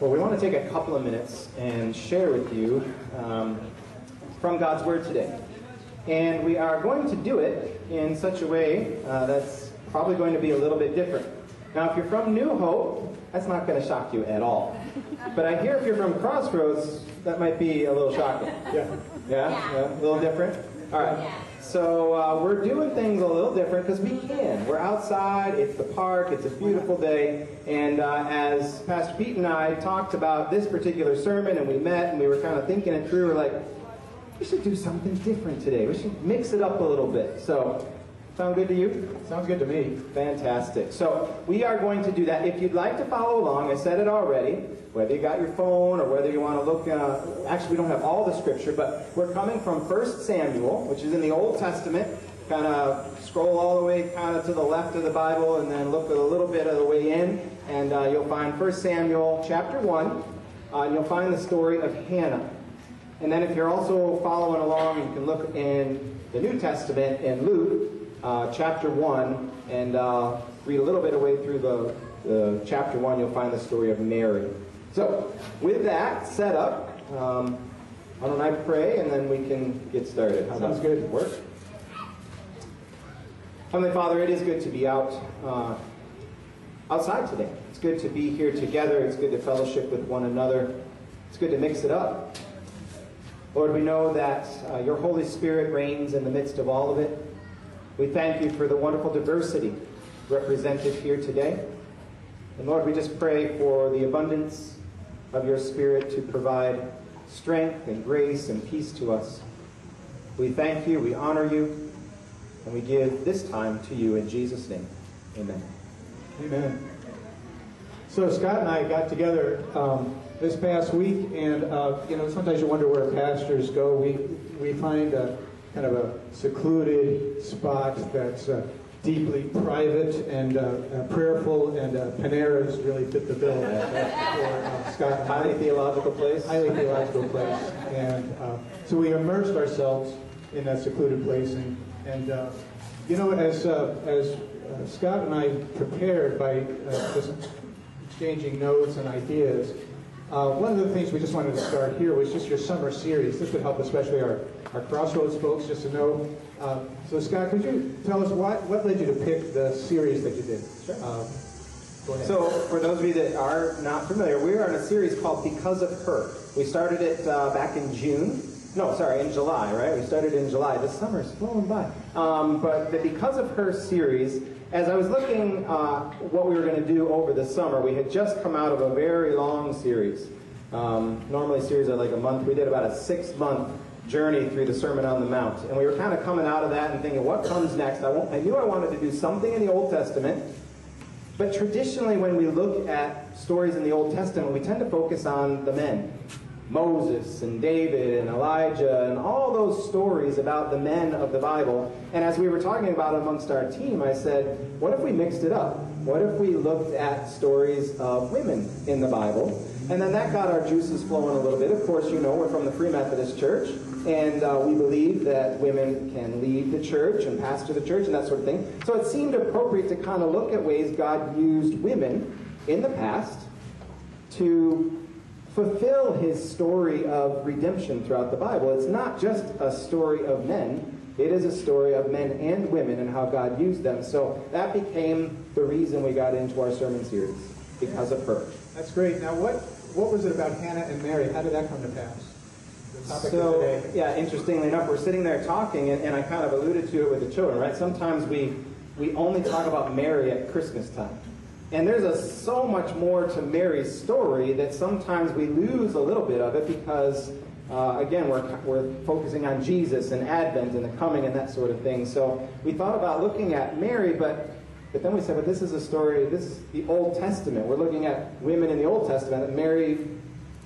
Well, we want to take a couple of minutes and share with you um, from God's Word today. And we are going to do it in such a way uh, that's probably going to be a little bit different. Now, if you're from New Hope, that's not going to shock you at all. But I hear if you're from Crossroads, that might be a little shocking. Yeah? Yeah? yeah? A little different? All right. So uh, we're doing things a little different because we can. We're outside, it's the park, it's a beautiful day, and uh, as Pastor Pete and I talked about this particular sermon and we met and we were kind of thinking it through, we're like, we should do something different today. We should mix it up a little bit. So Sound good to you? Sounds good to me. Fantastic. So we are going to do that. If you'd like to follow along, I said it already, whether you got your phone or whether you want to look, uh, actually we don't have all the scripture, but we're coming from 1 Samuel, which is in the Old Testament. Kind of scroll all the way kind of to the left of the Bible and then look a little bit of the way in, and uh, you'll find 1 Samuel chapter 1, uh, and you'll find the story of Hannah. And then if you're also following along, you can look in the New Testament in Luke, uh, chapter 1 and uh, read a little bit away through the, the, chapter 1, you'll find the story of Mary. So, with that set up, um, why don't I pray and then we can get started? How Sounds good. Work? Heavenly Father, it is good to be out uh, outside today. It's good to be here together. It's good to fellowship with one another. It's good to mix it up. Lord, we know that uh, your Holy Spirit reigns in the midst of all of it. We thank you for the wonderful diversity represented here today. And Lord, we just pray for the abundance of your Spirit to provide strength and grace and peace to us. We thank you, we honor you, and we give this time to you in Jesus' name. Amen. Amen. So Scott and I got together um, this past week, and uh, you know sometimes you wonder where pastors go. We we find uh, kind of a secluded spot that's uh, deeply private and uh, uh, prayerful, and uh, Panera's really fit the bill for uh, Scott. Highly theological place. Highly theological place, and uh, so we immersed ourselves in that secluded place, and, and uh, you know, as as Scott and I prepared by just exchanging notes and ideas. One of the things we just wanted to start here was just your summer series. This would help especially our our Crossroads folks just to know. Uh, so, Scott, could you tell us what, what led you to pick the series that you did? Sure. Uh, so, for those of you that are not familiar, we are in a series called Because of Her. We started it uh, back in June. No, sorry, in July, right? We started in July. The summer's flowing by. Um, but the Because of Her series, as I was looking uh, what we were going to do over the summer, we had just come out of a very long series. Um, normally, series are like a month. We did about a six month journey through the Sermon on the Mount. And we were kind of coming out of that and thinking, what comes next? I, I knew I wanted to do something in the Old Testament. But traditionally, when we look at stories in the Old Testament, we tend to focus on the men. Moses and David and Elijah and all those stories about the men of the Bible. And as we were talking about amongst our team, I said, what if we mixed it up? What if we looked at stories of women in the Bible? And then that got our juices flowing a little bit. Of course, you know, we're from the Free Methodist Church. And uh, we believe that women can lead the church and pastor the church and that sort of thing. So it seemed appropriate to kind of look at ways God used women in the past to fulfill his story of redemption throughout the Bible. It's not just a story of men, it is a story of men and women and how God used them. So that became the reason we got into our sermon series, because of her. That's great. Now, what, what was it about Hannah and Mary? How did that come to pass? so, yeah, interestingly enough, we're sitting there talking, and, and, I kind of alluded to it with the children, right? Sometimes we, we only talk about Mary at Christmas time. And there's a, so much more to Mary's story that sometimes we lose a little bit of it because, uh, again, we're, we're focusing on Jesus and Advent and the coming and that sort of thing. So we thought about looking at Mary, but, but then we said, but this is a story, this is the Old Testament. We're looking at women in the Old Testament Mary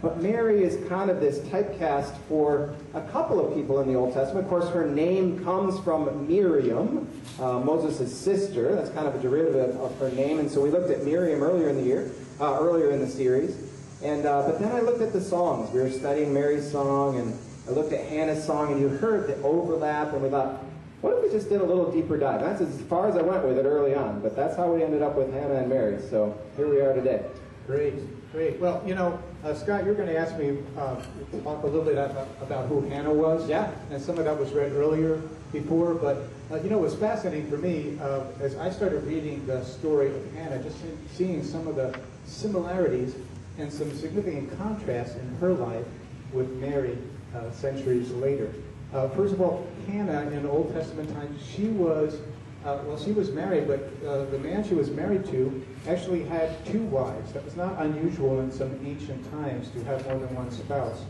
but Mary is kind of this typecast for a couple of people in the Old Testament. Of course, her name comes from Miriam, uh, Moses' sister. That's kind of a derivative of her name. And so we looked at Miriam earlier in the year, uh, earlier in the series. And uh, but then I looked at the songs. We were studying Mary's song, and I looked at Hannah's song, and you heard the overlap, and we thought, what if we just did a little deeper dive? That's as far as I went with it early on, but that's how we ended up with Hannah and Mary. So here we are today. Great, great. Well, you know, uh, Scott, you're going to ask me uh, to talk a little bit about, about who Hannah was. Yeah. And some of that was read earlier before, but uh, you know, it was fascinating for me uh, as I started reading the story of Hannah, just seeing some of the similarities and some significant contrasts in her life with Mary uh, centuries later. Uh, first of all, Hannah in Old Testament times, she was uh, well, she was married, but uh, the man she was married to actually had two wives. That was not unusual in some ancient times to have more than one spouse.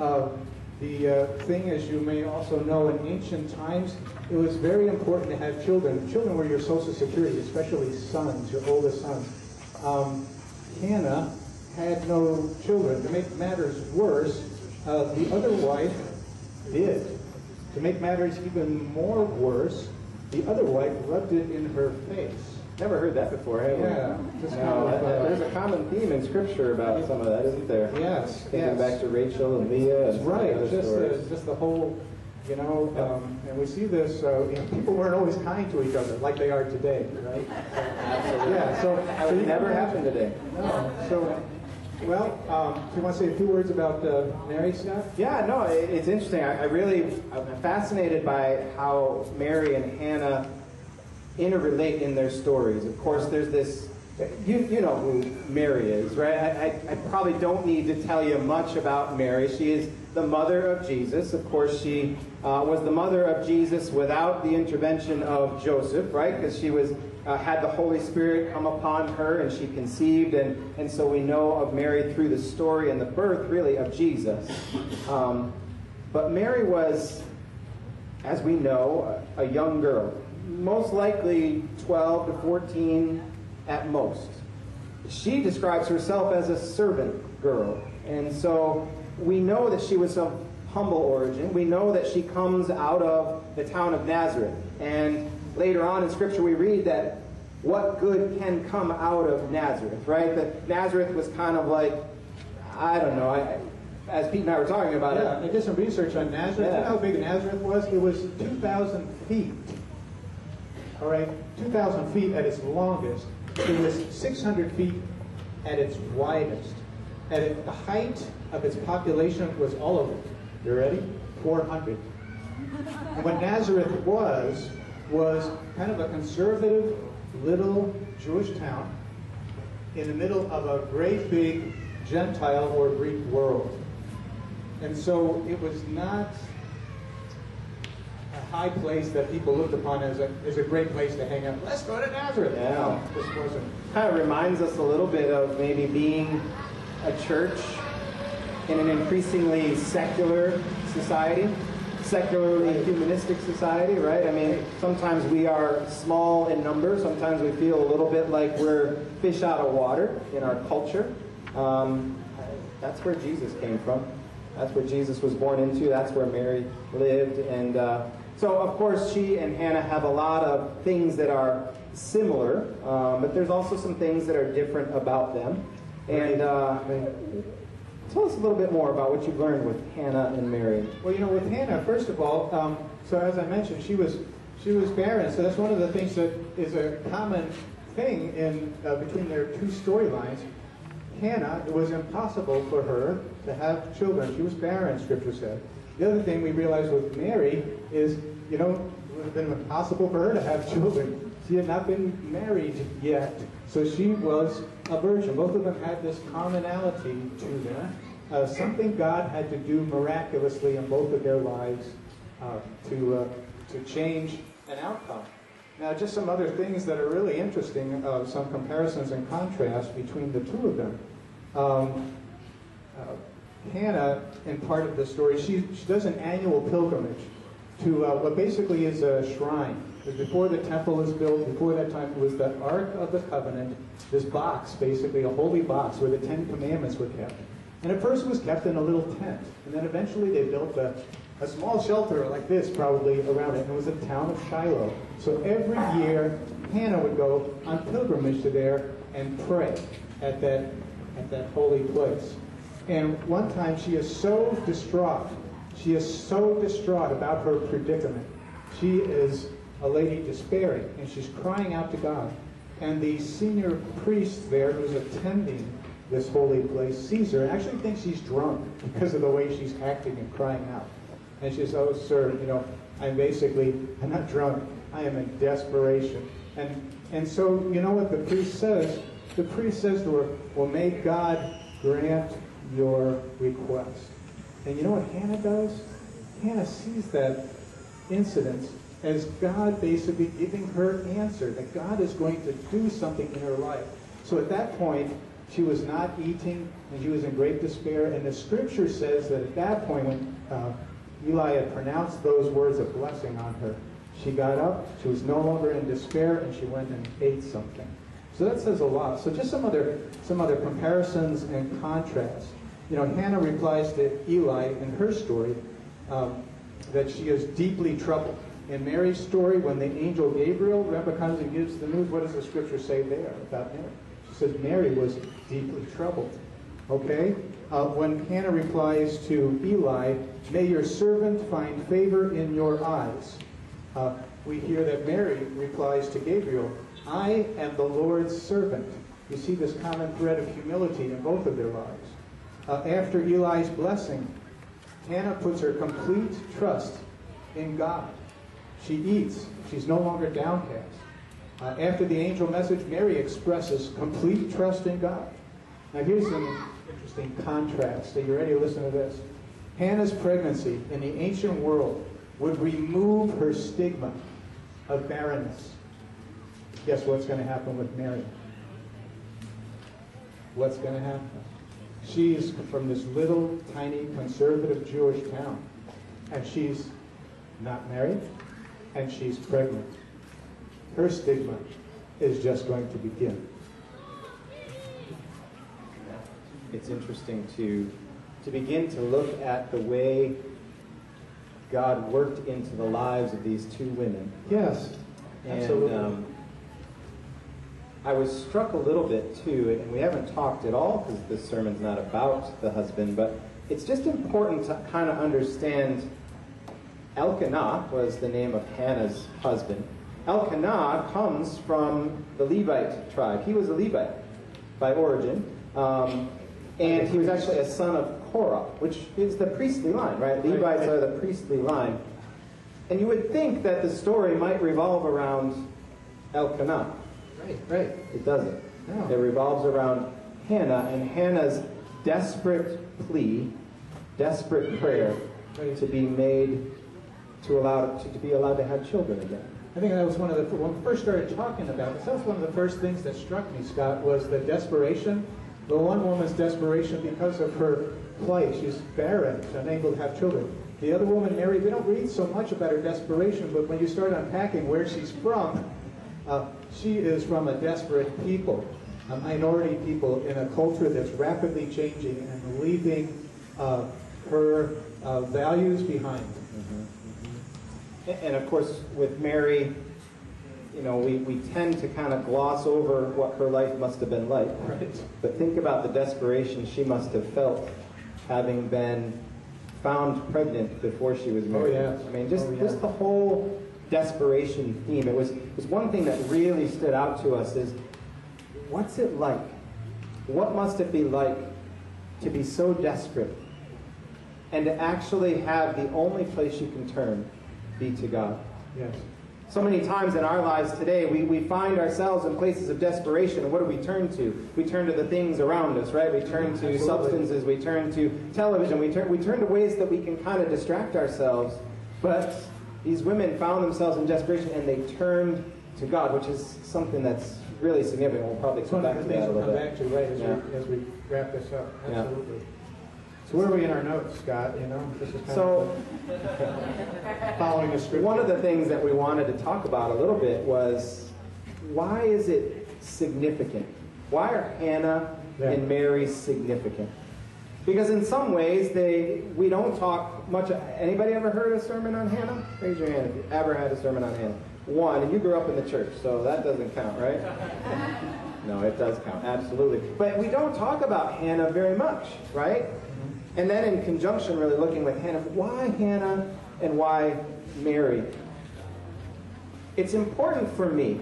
Uh, the uh, thing, as you may also know, in ancient times, it was very important to have children. Children were your social security, especially sons, your oldest sons. Um, Hannah had no children. To make matters worse, uh, the other wife did. To make matters even more worse, the other wife rubbed it in her face. Never heard that before, have we? Yeah, No, that- that- there's a common theme in Scripture about some of that, isn't there? Yes, Thinking yes. back to Rachel and Leah and right. Just the, just the whole, you know, um, and we see this. Uh, you know, people weren't always kind to each other like they are today, right? Absolutely. Yeah. So so would never happened today. No. So, well, um, do you want to say a few words about Mary, Scott? Yeah, no, it, it's interesting. I, I really, I'm fascinated by how Mary and Hannah interrelate in their stories. Of course, there's this, you, you know who Mary is, right? I, I, I probably don't need to tell you much about Mary. She is the mother of Jesus. Of course, she uh, was the mother of Jesus without the intervention of Joseph, right? Because she was uh, had the Holy Spirit come upon her and she conceived, and, and so we know of Mary through the story and the birth, really, of Jesus. Um, but Mary was, as we know, a, a young girl, most likely 12 to 14 at most. She describes herself as a servant girl, and so we know that she was of humble origin. We know that she comes out of the town of Nazareth, and later on in Scripture we read that what good can come out of Nazareth, right? That Nazareth was kind of like, I don't know, I, as Pete and I were talking about Yeah, it, I did some research on Nazareth. You Yeah. know how big Nazareth was? It was 2,000 feet. All right, 2,000 feet at its longest. It was 600 feet at its widest. At it, the height of its population was all of it. You ready? 400. And what Nazareth was, was kind of a conservative little Jewish town in the middle of a great big Gentile or Greek world. And so it was not a high place that people looked upon as a, as a great place to hang out. Let's go to Nazareth. Yeah. No, this wasn't. kind of reminds us a little bit of maybe being a church in an increasingly secular society, secularly humanistic society, right? I mean, sometimes we are small in number. Sometimes we feel a little bit like we're fish out of water in our culture. Um, that's where Jesus came from. That's where Jesus was born into. That's where Mary lived. And uh, so, of course, she and Hannah have a lot of things that are similar, um, but there's also some things that are different about them. And uh, tell us a little bit more about what you've learned with Hannah and Mary. Well, you know, with Hannah, first of all, um, so as I mentioned, she was she was barren. So that's one of the things that is a common thing in uh, between their two storylines. Hannah, it was impossible for her to have children. She was barren, Scripture said. The other thing we realize with Mary is, you know, it would have been impossible for her to have children. She had not been married yet. So she was a virgin. Both of them had this commonality to them. Uh, something God had to do miraculously in both of their lives uh, to, uh, to change an outcome. Now, just some other things that are really interesting, uh, some comparisons and contrasts between the two of them. Um, uh, Hannah, in part of the story, she, she does an annual pilgrimage to uh, what basically is a shrine. Because Before the temple was built, before that time, it was the Ark of the Covenant, this box, basically a holy box where the Ten Commandments were kept. And at first it was kept in a little tent. And then eventually they built a, a small shelter like this probably around it. And it was the town of Shiloh. So every year, Hannah would go on pilgrimage to there and pray at that, at that holy place. And one time she is so distraught. She is so distraught about her predicament. She is a lady despairing, and she's crying out to God. And the senior priest there who's attending this holy place, sees her, and actually thinks she's drunk because of the way she's acting and crying out. And she says, Oh, sir, you know, I'm basically, I'm not drunk, I am in desperation. And, and so, you know what the priest says? The priest says to her, Well, may God grant your request. And you know what Hannah does? Hannah sees that incident as God basically giving her answer, that God is going to do something in her life. So at that point, she was not eating and she was in great despair. And the scripture says that at that point, when uh, Eli had pronounced those words of blessing on her, she got up, she was no longer in despair, and she went and ate something. So that says a lot. So just some other, some other comparisons and contrasts. You know, Hannah replies to Eli in her story um, that she is deeply troubled. In Mary's story, when the angel Gabriel, and gives the news, what does the scripture say there about Mary? She says Mary was deeply troubled. Okay? Uh, when Hannah replies to Eli, may your servant find favor in your eyes. Uh, we hear that Mary replies to Gabriel, I am the Lord's servant. You see this common thread of humility in both of their lives. Uh, after Eli's blessing, Hannah puts her complete trust in God. She eats. She's no longer downcast. Uh, after the angel message, Mary expresses complete trust in God. Now, here's some interesting contrast. Are you ready to listen to this? Hannah's pregnancy in the ancient world would remove her stigma of barrenness. Guess what's going to happen with Mary? What's going to happen? She's from this little, tiny, conservative Jewish town. And she's not married, and she's pregnant. Her stigma is just going to begin. It's interesting to, to begin to look at the way God worked into the lives of these two women. Yes, And absolutely. um, I was struck a little bit too, and we haven't talked at all because this sermon's not about the husband, but it's just important to kind of understand Elkanah was the name of Hannah's husband. Elkanah comes from the Levite tribe. He was a Levite by origin. Um, and he was actually a son of Korah, which is the priestly line, right? Levites are the priestly line. And you would think that the story might revolve around Elkanah. right, right. It doesn't. No. It revolves around Hannah and Hannah's desperate plea, desperate prayer to be made to allow to, to be allowed to have children again. I think that was one of the when we first started talking about this. That was one of the first things that struck me, Scott, was the desperation. The one woman's desperation because of her plight. She's barren, unable to have children. The other woman, Mary, we don't read so much about her desperation, but when you start unpacking where she's from, uh, she is from a desperate people, a minority people in a culture that's rapidly changing and leaving uh, her uh, values behind. And- of course, with Mary, you know, we, we tend to kind of gloss over what her life must have been like. Right. But think about the desperation she must have felt having been found pregnant before she was oh, married. Oh, yes. I mean, just, Oh, yeah. just the whole desperation theme. It was, it was one thing that really stood out to us is what's it like? What must it be like to be so desperate and to actually have the only place you can turn be to God? Yes. So many times in our lives today, we, we find ourselves in places of desperation. And what do we turn to? We turn to the things around us, right? We turn to Absolutely. substances, we turn to television, we turn, we turn to ways that we can kind of distract ourselves. But these women found themselves in desperation and they turned to God, which is something that's really significant. We'll probably come back to that a little come bit. back to, right, as, Yeah. we, as we wrap this up. Absolutely. So where are we in our notes, Scott? You know, this is kind So, of following a script. One of the things that we wanted to talk about a little bit was why is it significant? Why are Hannah Yeah. and Mary significant? Because in some ways they we don't talk much. Anybody ever heard a sermon on Hannah? Raise your hand if you ever had a sermon on Hannah. One, and you grew up in the church, so that doesn't count, right? No, it does count, absolutely. But we don't talk about Hannah very much, right? And then in conjunction, really looking with Hannah, why Hannah and why Mary? It's important for me.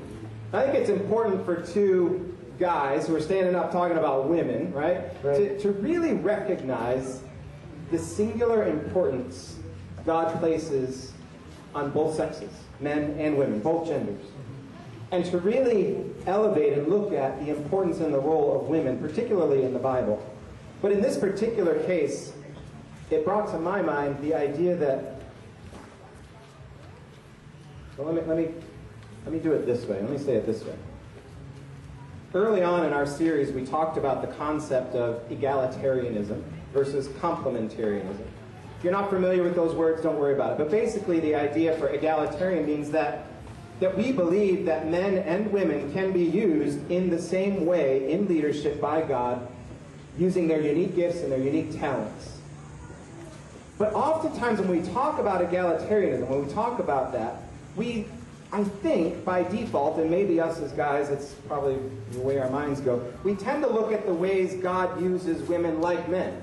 I think it's important for two guys who are standing up talking about women, right? Right. To, to really recognize the singular importance God places on both sexes, men and women, both genders. And to really elevate and look at the importance and the role of women, particularly in the Bible. But in this particular case, it brought to my mind the idea that. Well, let me, let me, let me do it this way. Let me say it this way. Early on in our series, we talked about the concept of egalitarianism versus complementarianism. If you're not familiar with those words, don't worry about it. But basically, the idea for egalitarian means that, that we believe that men and women can be used in the same way in leadership by God, using their unique gifts and their unique talents. But oftentimes, when we talk about egalitarianism, when we talk about that, we, I think, by default, and maybe us as guys, it's probably the way our minds go, we tend to look at the ways God uses women like men.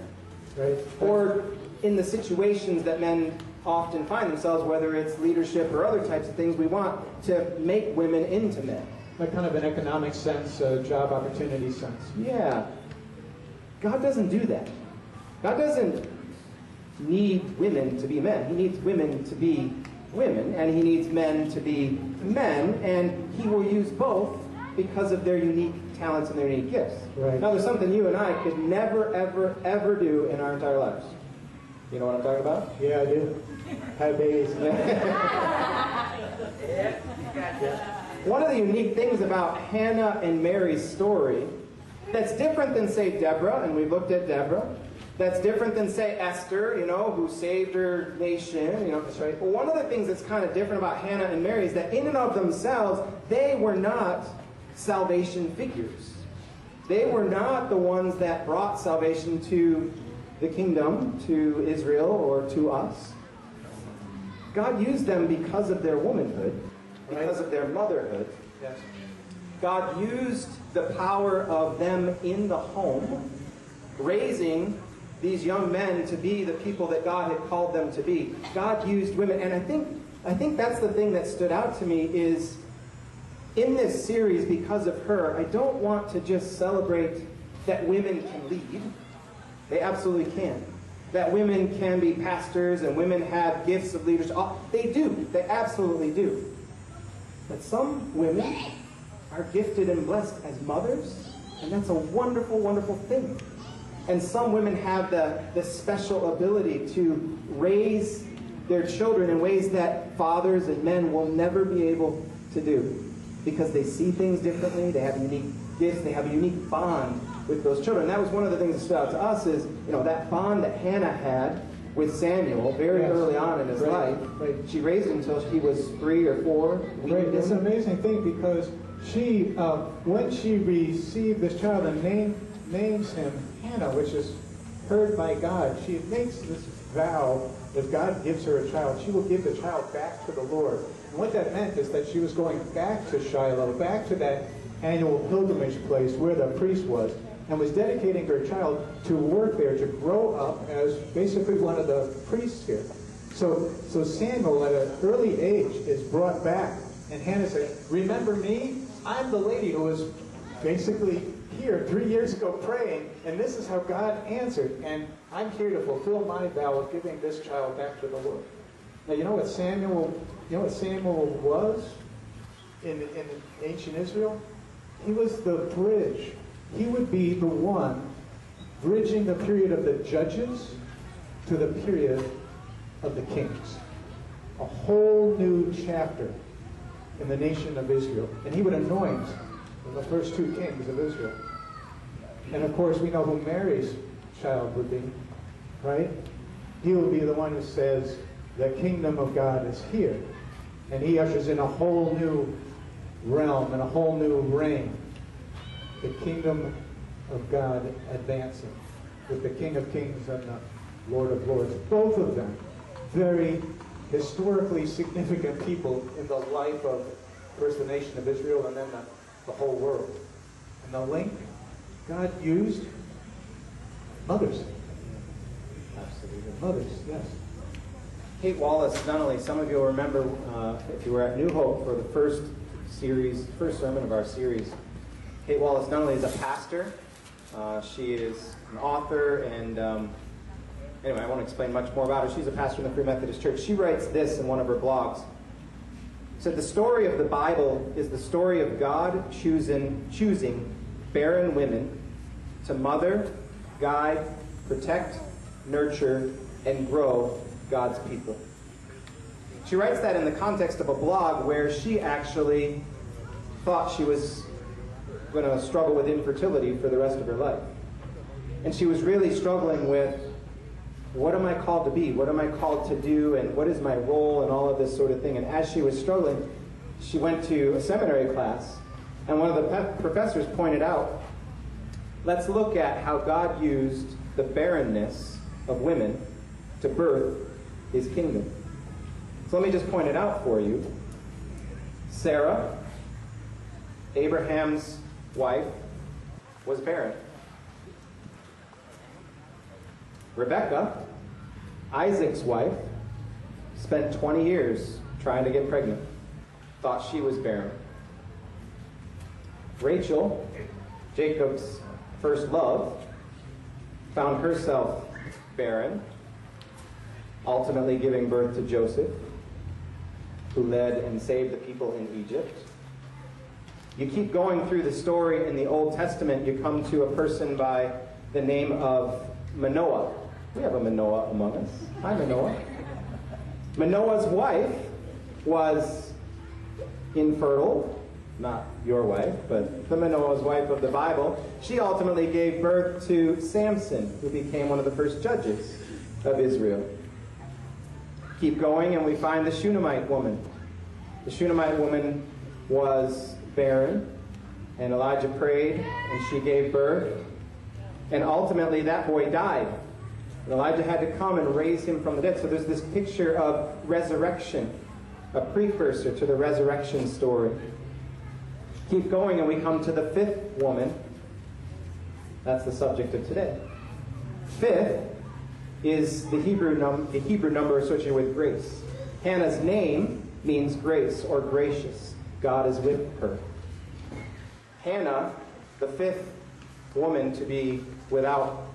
Right? Or in the situations that men often find themselves, whether it's leadership or other types of things, we want to make women into men. Like kind of an economic sense, uh, job opportunity sense. Yeah. God doesn't do that. God doesn't need women to be men. He needs women to be women, and he needs men to be men, and he will use both because of their unique talents and their unique gifts. Right. Now, there's something you and I could never, ever, ever do in our entire lives. You know what I'm talking about? Yeah, I do. Have babies. One of the unique things about Hannah and Mary's story that's different than, say, Deborah, and we looked at Deborah, that's different than, say, Esther, you know, who saved her nation, you know, that's right. But one of the things that's kind of different about Hannah and Mary is that in and of themselves, they were not salvation figures. They were not the ones that brought salvation to the kingdom, to Israel, or to us. God used them because of their womanhood, because of their motherhood. yes. God used the power of them in the home, raising these young men to be the people that God had called them to be. God used women, and I think I think that's the thing that stood out to me is in this series because of her. I don't want to just celebrate that women can lead. They absolutely can. That women can be pastors and women have gifts of leadership. They do. They absolutely do. But some women are gifted and blessed as mothers, and that's a wonderful, wonderful thing. And some women have the, the special ability to raise their children in ways that fathers and men will never be able to do because they see things differently, they have unique gifts, they have a unique bond with those children. That was one of the things that stood out to us is, you know, that bond that Hannah had with Samuel very Yes. early on in his Right, life. right. She raised him until he was three or four. Right, it's an amazing thing because she, uh, when she received this child and name, names him Hannah, which is heard by God, she makes this vow if God gives her a child, she will give the child back to the Lord. And what that meant is that she was going back to Shiloh, back to that annual pilgrimage place where the priest was, and was dedicating her child to work there, to grow up as basically one of the priests here. So, so Samuel, at an early age, is brought back, and Hannah said, "Remember me? I'm the lady who was basically here three years ago praying, and this is how God answered. And I'm here to fulfill my vow of giving this child back to the Lord." Now, you know what Samuel, you know what Samuel was in in ancient Israel? He was the bridge. He would be the one bridging the period of the judges to the period of the kings. A whole new chapter in the nation of Israel. And he would anoint the first two kings of Israel. And of course, we know who Mary's child would be, right? He will be the one who says, The kingdom of God is here. And he ushers in a whole new realm and a whole new reign. The kingdom of God advancing with the King of Kings and the Lord of Lords. Both of them very historically significant people in the life of first the nation of Israel and then the, the whole world. And the link God used mothers. Absolutely. Mothers, yes. Kate Wallace, Nunneley some of you will remember uh, if you were at New Hope for the first series, first sermon of our series, Kate Wallace Nunneley is a pastor, uh, she is an author, and um, anyway, I won't explain much more about her. She's a pastor in the Free Methodist Church. She writes this in one of her blogs. Said the story of the Bible is the story of God choosing, choosing barren women to mother, guide, protect, nurture, and grow God's people. She writes that in the context of a blog where she actually thought she was going to struggle with infertility for the rest of her life. And she was really struggling with what am I called to be? What am I called to do? And what is my role? And all of this sort of thing. And as she was struggling, she went to a seminary class, and one of the professors pointed out let's look at how God used the barrenness of women to birth his kingdom. So let me just point it out for you. Sarah, Abraham's wife, was barren. Rebecca, Isaac's wife, spent 20 years trying to get pregnant, thought she was barren. Rachel, Jacob's first love, found herself barren, ultimately giving birth to Joseph, who led and saved the people in Egypt. You keep going through the story in the Old Testament, you come to a person by the name of Manoah. We have a Manoah among us. Hi, Manoah. Manoah's wife was infertile, not your wife, but the Manoah's wife of the Bible. She ultimately gave birth to Samson, who became one of the first judges of Israel. Keep going, and we find the Shunammite woman. The Shunammite woman was barren, and Elijah prayed, and she gave birth. And ultimately, that boy died. Elijah had to come and raise him from the dead. So there's this picture of resurrection, a precursor to the resurrection story. Keep going, and we come to the fifth woman. That's the subject of today. Fifth is the Hebrew, num- the Hebrew number associated with grace. Hannah's name means grace or gracious. God is with her. Hannah, the fifth woman to be without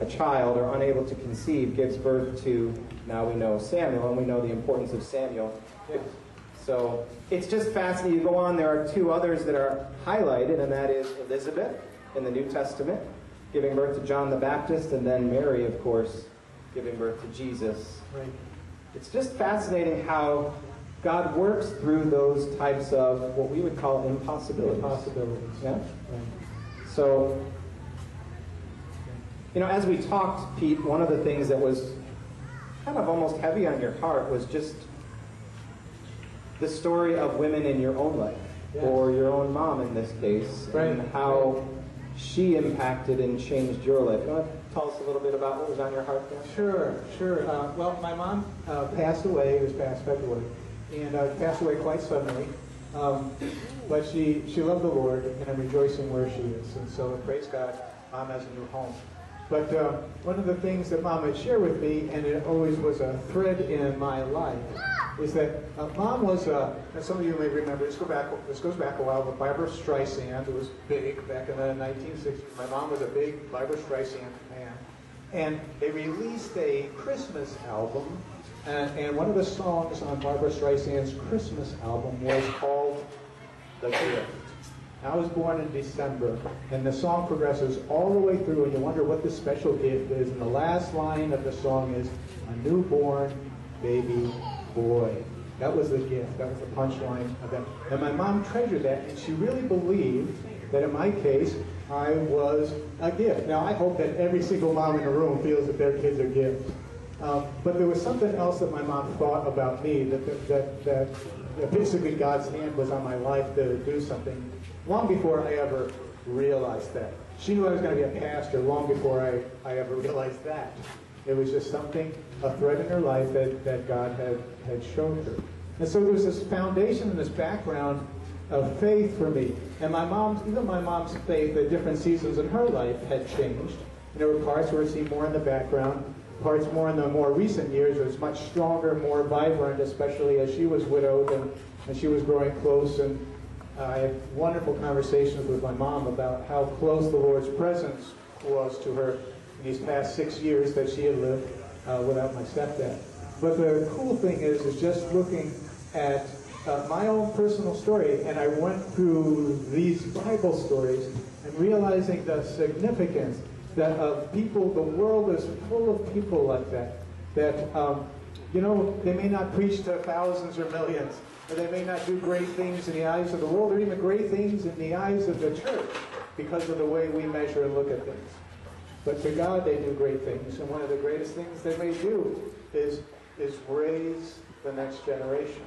a child or unable to conceive, gives birth to, now we know Samuel, and we know the importance of Samuel. So it's just fascinating. You go on, there are two others that are highlighted, and that is Elizabeth in the New Testament, giving birth to John the Baptist, and then Mary, of course, giving birth to Jesus. Right. It's just fascinating how God works through those types of what we would call impossibilities. Impossibilities. Yeah? Right. So, you know, as we talked, Pete, one of the things that was kind of almost heavy on your heart was just the story of women in your own life, Yes. or your own mom in this case, Right. and how she impacted and changed your life. You want to tell us a little bit about what was on your heart there? Sure, sure. Uh, well, my mom uh, passed away this past February, and uh, passed away quite suddenly. Um, but she, she loved the Lord, and I'm rejoicing where she is. And so, praise God, Mom has a new home. But uh, one of the things that Mom had shared with me, and it always was a thread in my life, is that uh, Mom was, uh, and some of you may remember, this, go back, this goes back a while, but Barbra Streisand was big back in the 1960s. My mom was a big Barbra Streisand fan. And they released a Christmas album, and, and one of the songs on Barbra Streisand's Christmas album was called The Gift. I was born in December, and the song progresses all the way through, and you wonder what the special gift is. And the last line of the song is, A newborn baby boy. That was the gift. That was the punchline of that. And my mom treasured that, and she really believed that in my case, I was a gift. Now, I hope that every single mom in the room feels that their kids are gifts. Um, but there was something else that my mom thought about me, that, that, that, that basically God's hand was on my life to do something long before I ever realized that. She knew I was going to be a pastor long before I, I ever realized that. It was just something, a thread in her life that, that God had, had shown her. And so there was this foundation and this background of faith for me. And my mom's, even my mom's faith at different seasons in her life had changed. And there were parts where it seemed more in the background, parts more in the more recent years where it's much stronger, more vibrant, especially as she was widowed and, and she was growing close and I had wonderful conversations with my mom about how close the Lord's presence was to her in these past six years that she had lived uh, without my stepdad. But the cool thing is, is just looking at uh, my own personal story, and I went through these Bible stories and realizing the significance that of people, the world is full of people like that. That, um, you know, they may not preach to thousands or millions, or they may not do great things in the eyes of the world, or even great things in the eyes of the church because of the way we measure and look at things. But to God, they do great things, and one of the greatest things they may do is, is raise the next generation,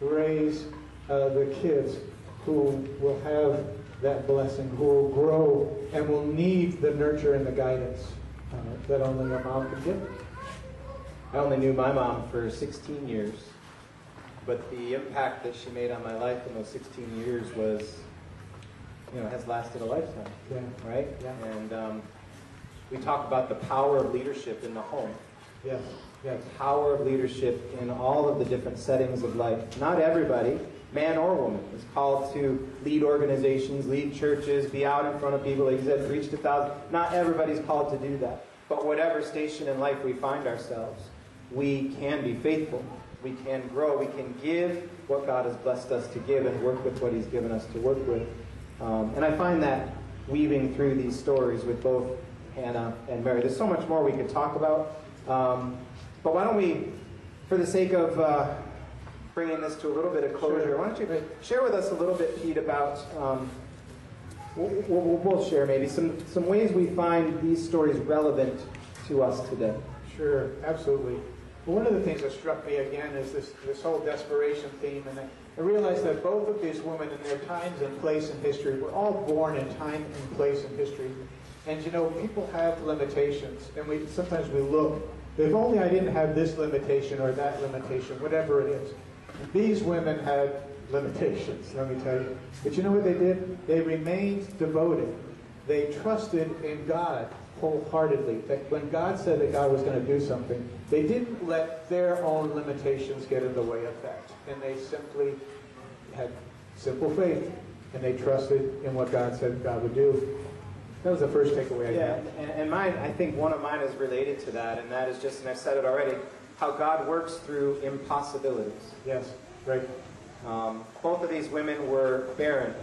raise uh, the kids who will have that blessing, who will grow and will need the nurture and the guidance uh, that only a mom can give. I only knew my mom for 16 years, but the impact that she made on my life in those 16 years was, you know, has lasted a lifetime. Yeah. Right? Yeah. And um, we talk about the power of leadership in the home. Yes, yes. Power of leadership in all of the different settings of life. Not everybody, man or woman, is called to lead organizations, lead churches, be out in front of people, like you said, preach to thousands. Not everybody's called to do that. But whatever station in life we find ourselves, we can be faithful. We can grow. We can give what God has blessed us to give and work with what He's given us to work with. Um, and I find that weaving through these stories with both Hannah and Mary. There's so much more we could talk about. Um, but why don't we, for the sake of uh, bringing this to a little bit of closure, Sure. why don't you share with us a little bit, Pete, about. Um, we'll, we'll, we'll share maybe some, some ways we find these stories relevant to us today. Sure, absolutely. Well, one of the things that struck me again is this, this whole desperation theme, and I, I realized that both of these women in their times and place in history were all born in time and place in history. And you know, people have limitations, and we sometimes we look. If only I didn't have this limitation or that limitation, whatever it is. These women had limitations, let me tell you. But you know what they did? They remained devoted. They trusted in God wholeheartedly. That when God said that God was going to do something, they didn't let their own limitations get in the way of that. And they simply had simple faith, and they trusted in what God said God would do. That was the first takeaway I Yeah, and, and mine, I think one of mine is related to that, and that is just, and I've said it already, how God works through impossibilities. Yes, right. Um, both of these women were barren.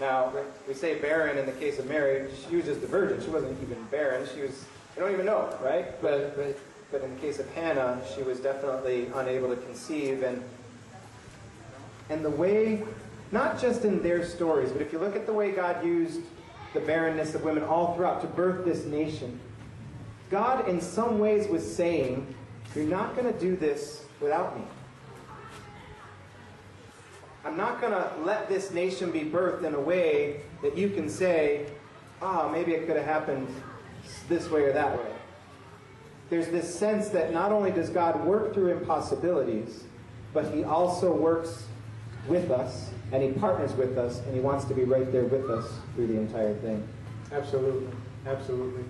Now, we say barren in the case of Mary. She was just a virgin. She wasn't even barren. She was, you don't even know, right? But, but, but in the case of Hannah, she was definitely unable to conceive. And, and the way, not just in their stories, but if you look at the way God used the barrenness of women all throughout to birth this nation, God in some ways was saying, You're not going to do this without me. I'm not going to let this nation be birthed in a way that you can say, ah, oh, maybe it could have happened this way or that way. There's this sense that not only does God work through impossibilities, but He also works with us, and He partners with us, and He wants to be right there with us through the entire thing. Absolutely, absolutely.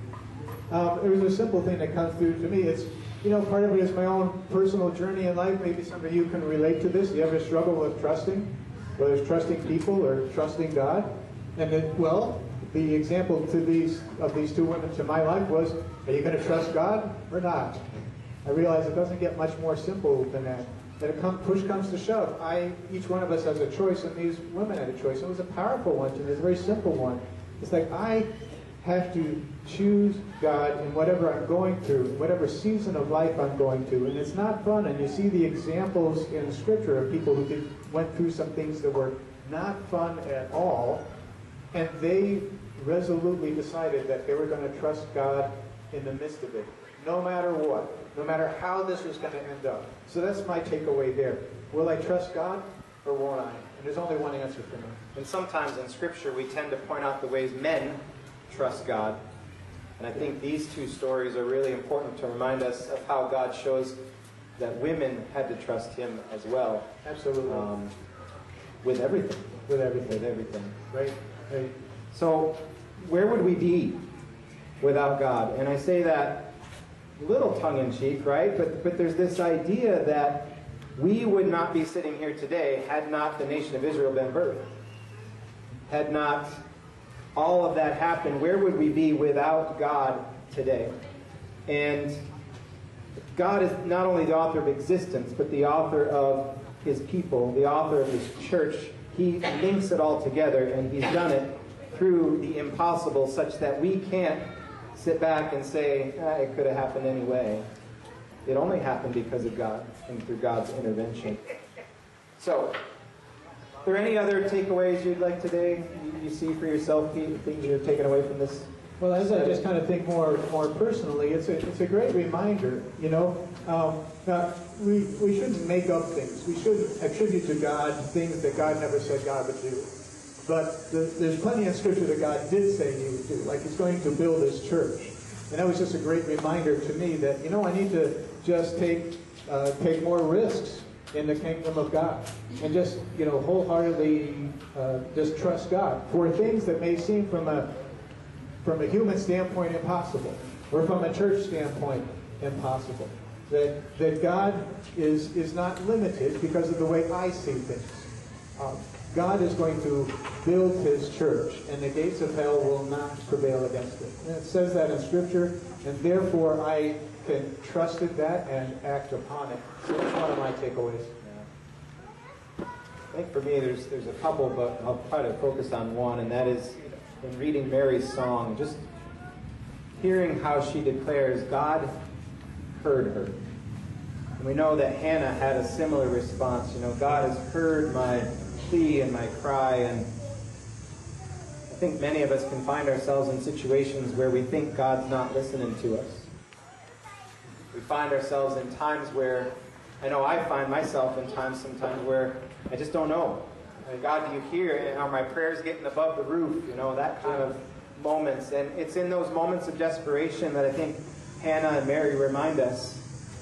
Um, it was a simple thing that comes through to me. It's, you know, part of it is my own personal journey in life. Maybe some of you can relate to this. You ever struggle with trusting, whether it's trusting people or trusting God? And then, well, the example to these of these two women to my life was, are you going to trust God or not? I realize it doesn't get much more simple than that. That it come, push comes to shove. I, each one of us has a choice, and these women had a choice. It was a powerful one, and it's a very simple one. It's like I have to choose God in whatever I'm going through, whatever season of life I'm going through. And it's not fun. And you see the examples in Scripture of people who did, went through some things that were not fun at all. And they resolutely decided that they were going to trust God in the midst of it, no matter what, no matter how this was going to end up. So that's my takeaway there. Will I trust God or won't I? And there's only one answer for me. And sometimes in Scripture, we tend to point out the ways men trust God. And I think these two stories are really important to remind us of how God shows that women had to trust Him as well. Absolutely. Um, with everything. With everything. With everything. Right? Right. So, where would we be without God? And I say that little tongue in cheek, right? But, but there's this idea that we would not be sitting here today had not the nation of Israel been birthed. had not all of that happened, where would we be without God today? And God is not only the author of existence, but the author of his people, the author of his church. He links it all together, and he's done it through the impossible, such that we can't sit back and say, ah, it could have happened anyway. It only happened because of God and through God's intervention. So, are there any other takeaways you'd like today? You, you see for yourself, things you've taken away from this? Well, as I just kind of think more more personally, it's a it's a great reminder. You know, um, now we we shouldn't make up things. We shouldn't attribute to God things that God never said God would do. But the, there's plenty in Scripture that God did say He would do, like He's going to build His church. And that was just a great reminder to me that you know I need to just take uh, take more risks in the kingdom of God, and just you know wholeheartedly uh, just trust God for things that may seem from a from a human standpoint impossible, or from a church standpoint impossible. That that God is is not limited because of the way I see things. Um, God is going to build His church, and the gates of hell will not prevail against it. And it says that in Scripture, and therefore I can trust in that and act upon it. So that's one of my takeaways. I think for me, there's there's a couple, but I'll try to focus on one, and that is in reading Mary's song, just hearing how she declares God heard her. And we know that Hannah had a similar response. You know, God has heard my plea and my cry, and I think many of us can find ourselves in situations where we think God's not listening to us. We find ourselves in times where, I know I find myself in times sometimes where I just don't know. God, do you hear? Are my prayers getting above the roof? You know, that kind of moments. And it's in those moments of desperation that I think Hannah and Mary remind us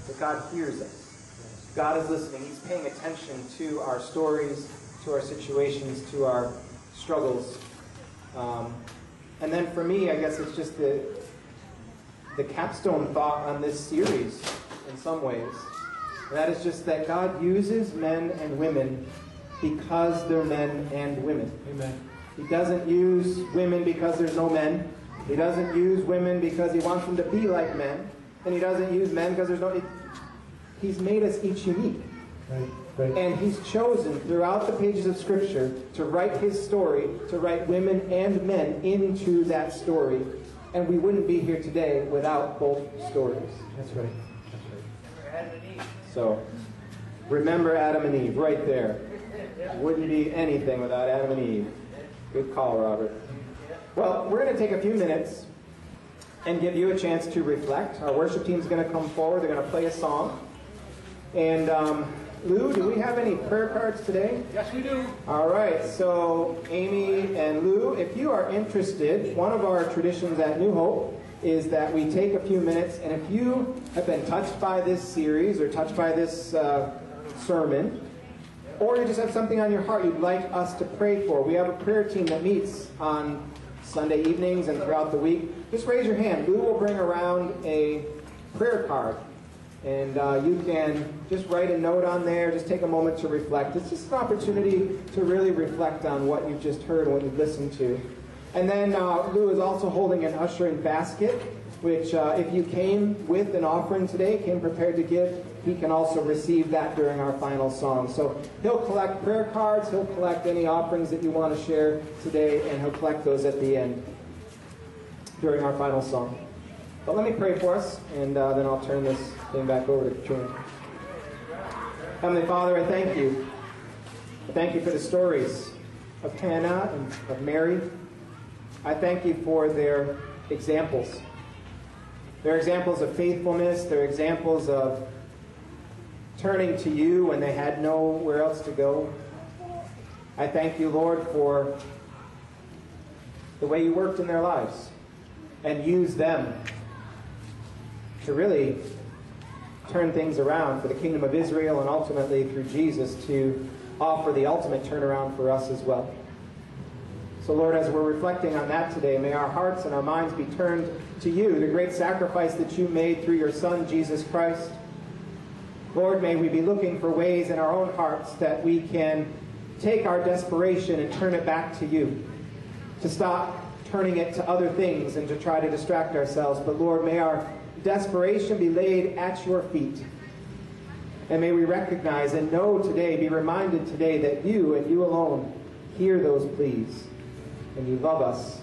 that God hears us. God is listening. He's paying attention to our stories, to our situations, to our struggles. Um, and then for me, I guess it's just the, the capstone thought on this series in some ways. And that is just that God uses men and women because they're men and women. Amen. He doesn't use women because there's no men. He doesn't use women because he wants them to be like men. And he doesn't use men because there's no. It, he's made us each unique. Right, right. And he's chosen throughout the pages of Scripture to write his story, to write women and men into that story. And we wouldn't be here today without both stories. That's right. That's right. So, remember Adam and Eve right there. Wouldn't be anything without Adam and Eve. Good call, Robert. Well, we're going to take a few minutes and give you a chance to reflect. Our worship team is going to come forward. They're going to play a song. And um, Lou, do we have any prayer cards today? Yes, we do. All right. So, Amy and Lou, if you are interested, one of our traditions at New Hope is that we take a few minutes, and if you have been touched by this series or touched by this uh, sermon, or you just have something on your heart you'd like us to pray for, we have a prayer team that meets on Sunday evenings and throughout the week. Just raise your hand. Lou will bring around a prayer card. And uh, you can just write a note on there, just take a moment to reflect. It's just an opportunity to really reflect on what you've just heard and what you've listened to. And then uh, Lou is also holding an ushering basket, which uh, if you came with an offering today, came prepared to give, he can also receive that during our final song. So he'll collect prayer cards, he'll collect any offerings that you want to share today, and he'll collect those at the end during our final song. But let me pray for us, and uh, then I'll turn this thing back over to Katrina. Heavenly Father, I thank you. I thank you for the stories of Hannah and of Mary. I thank you for their examples. They're examples of faithfulness. They're examples of turning to you when they had nowhere else to go. I thank you, Lord, for the way you worked in their lives and used them to really turn things around for the kingdom of Israel and ultimately through Jesus to offer the ultimate turnaround for us as well. So, Lord, as we're reflecting on that today, may our hearts and our minds be turned to you, the great sacrifice that you made through your Son, Jesus Christ. Lord, may we be looking for ways in our own hearts that we can take our desperation and turn it back to you. to stop turning it to other things and to try to distract ourselves. But Lord, may our desperation be laid at your feet. And may we recognize and know today, be reminded today that you and you alone hear those pleas. And you love us.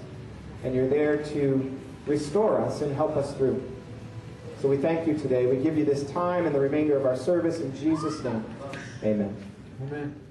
And you're there to restore us and help us through. So we thank you today. We give you this time and the remainder of our service in Jesus' name. Amen. Amen.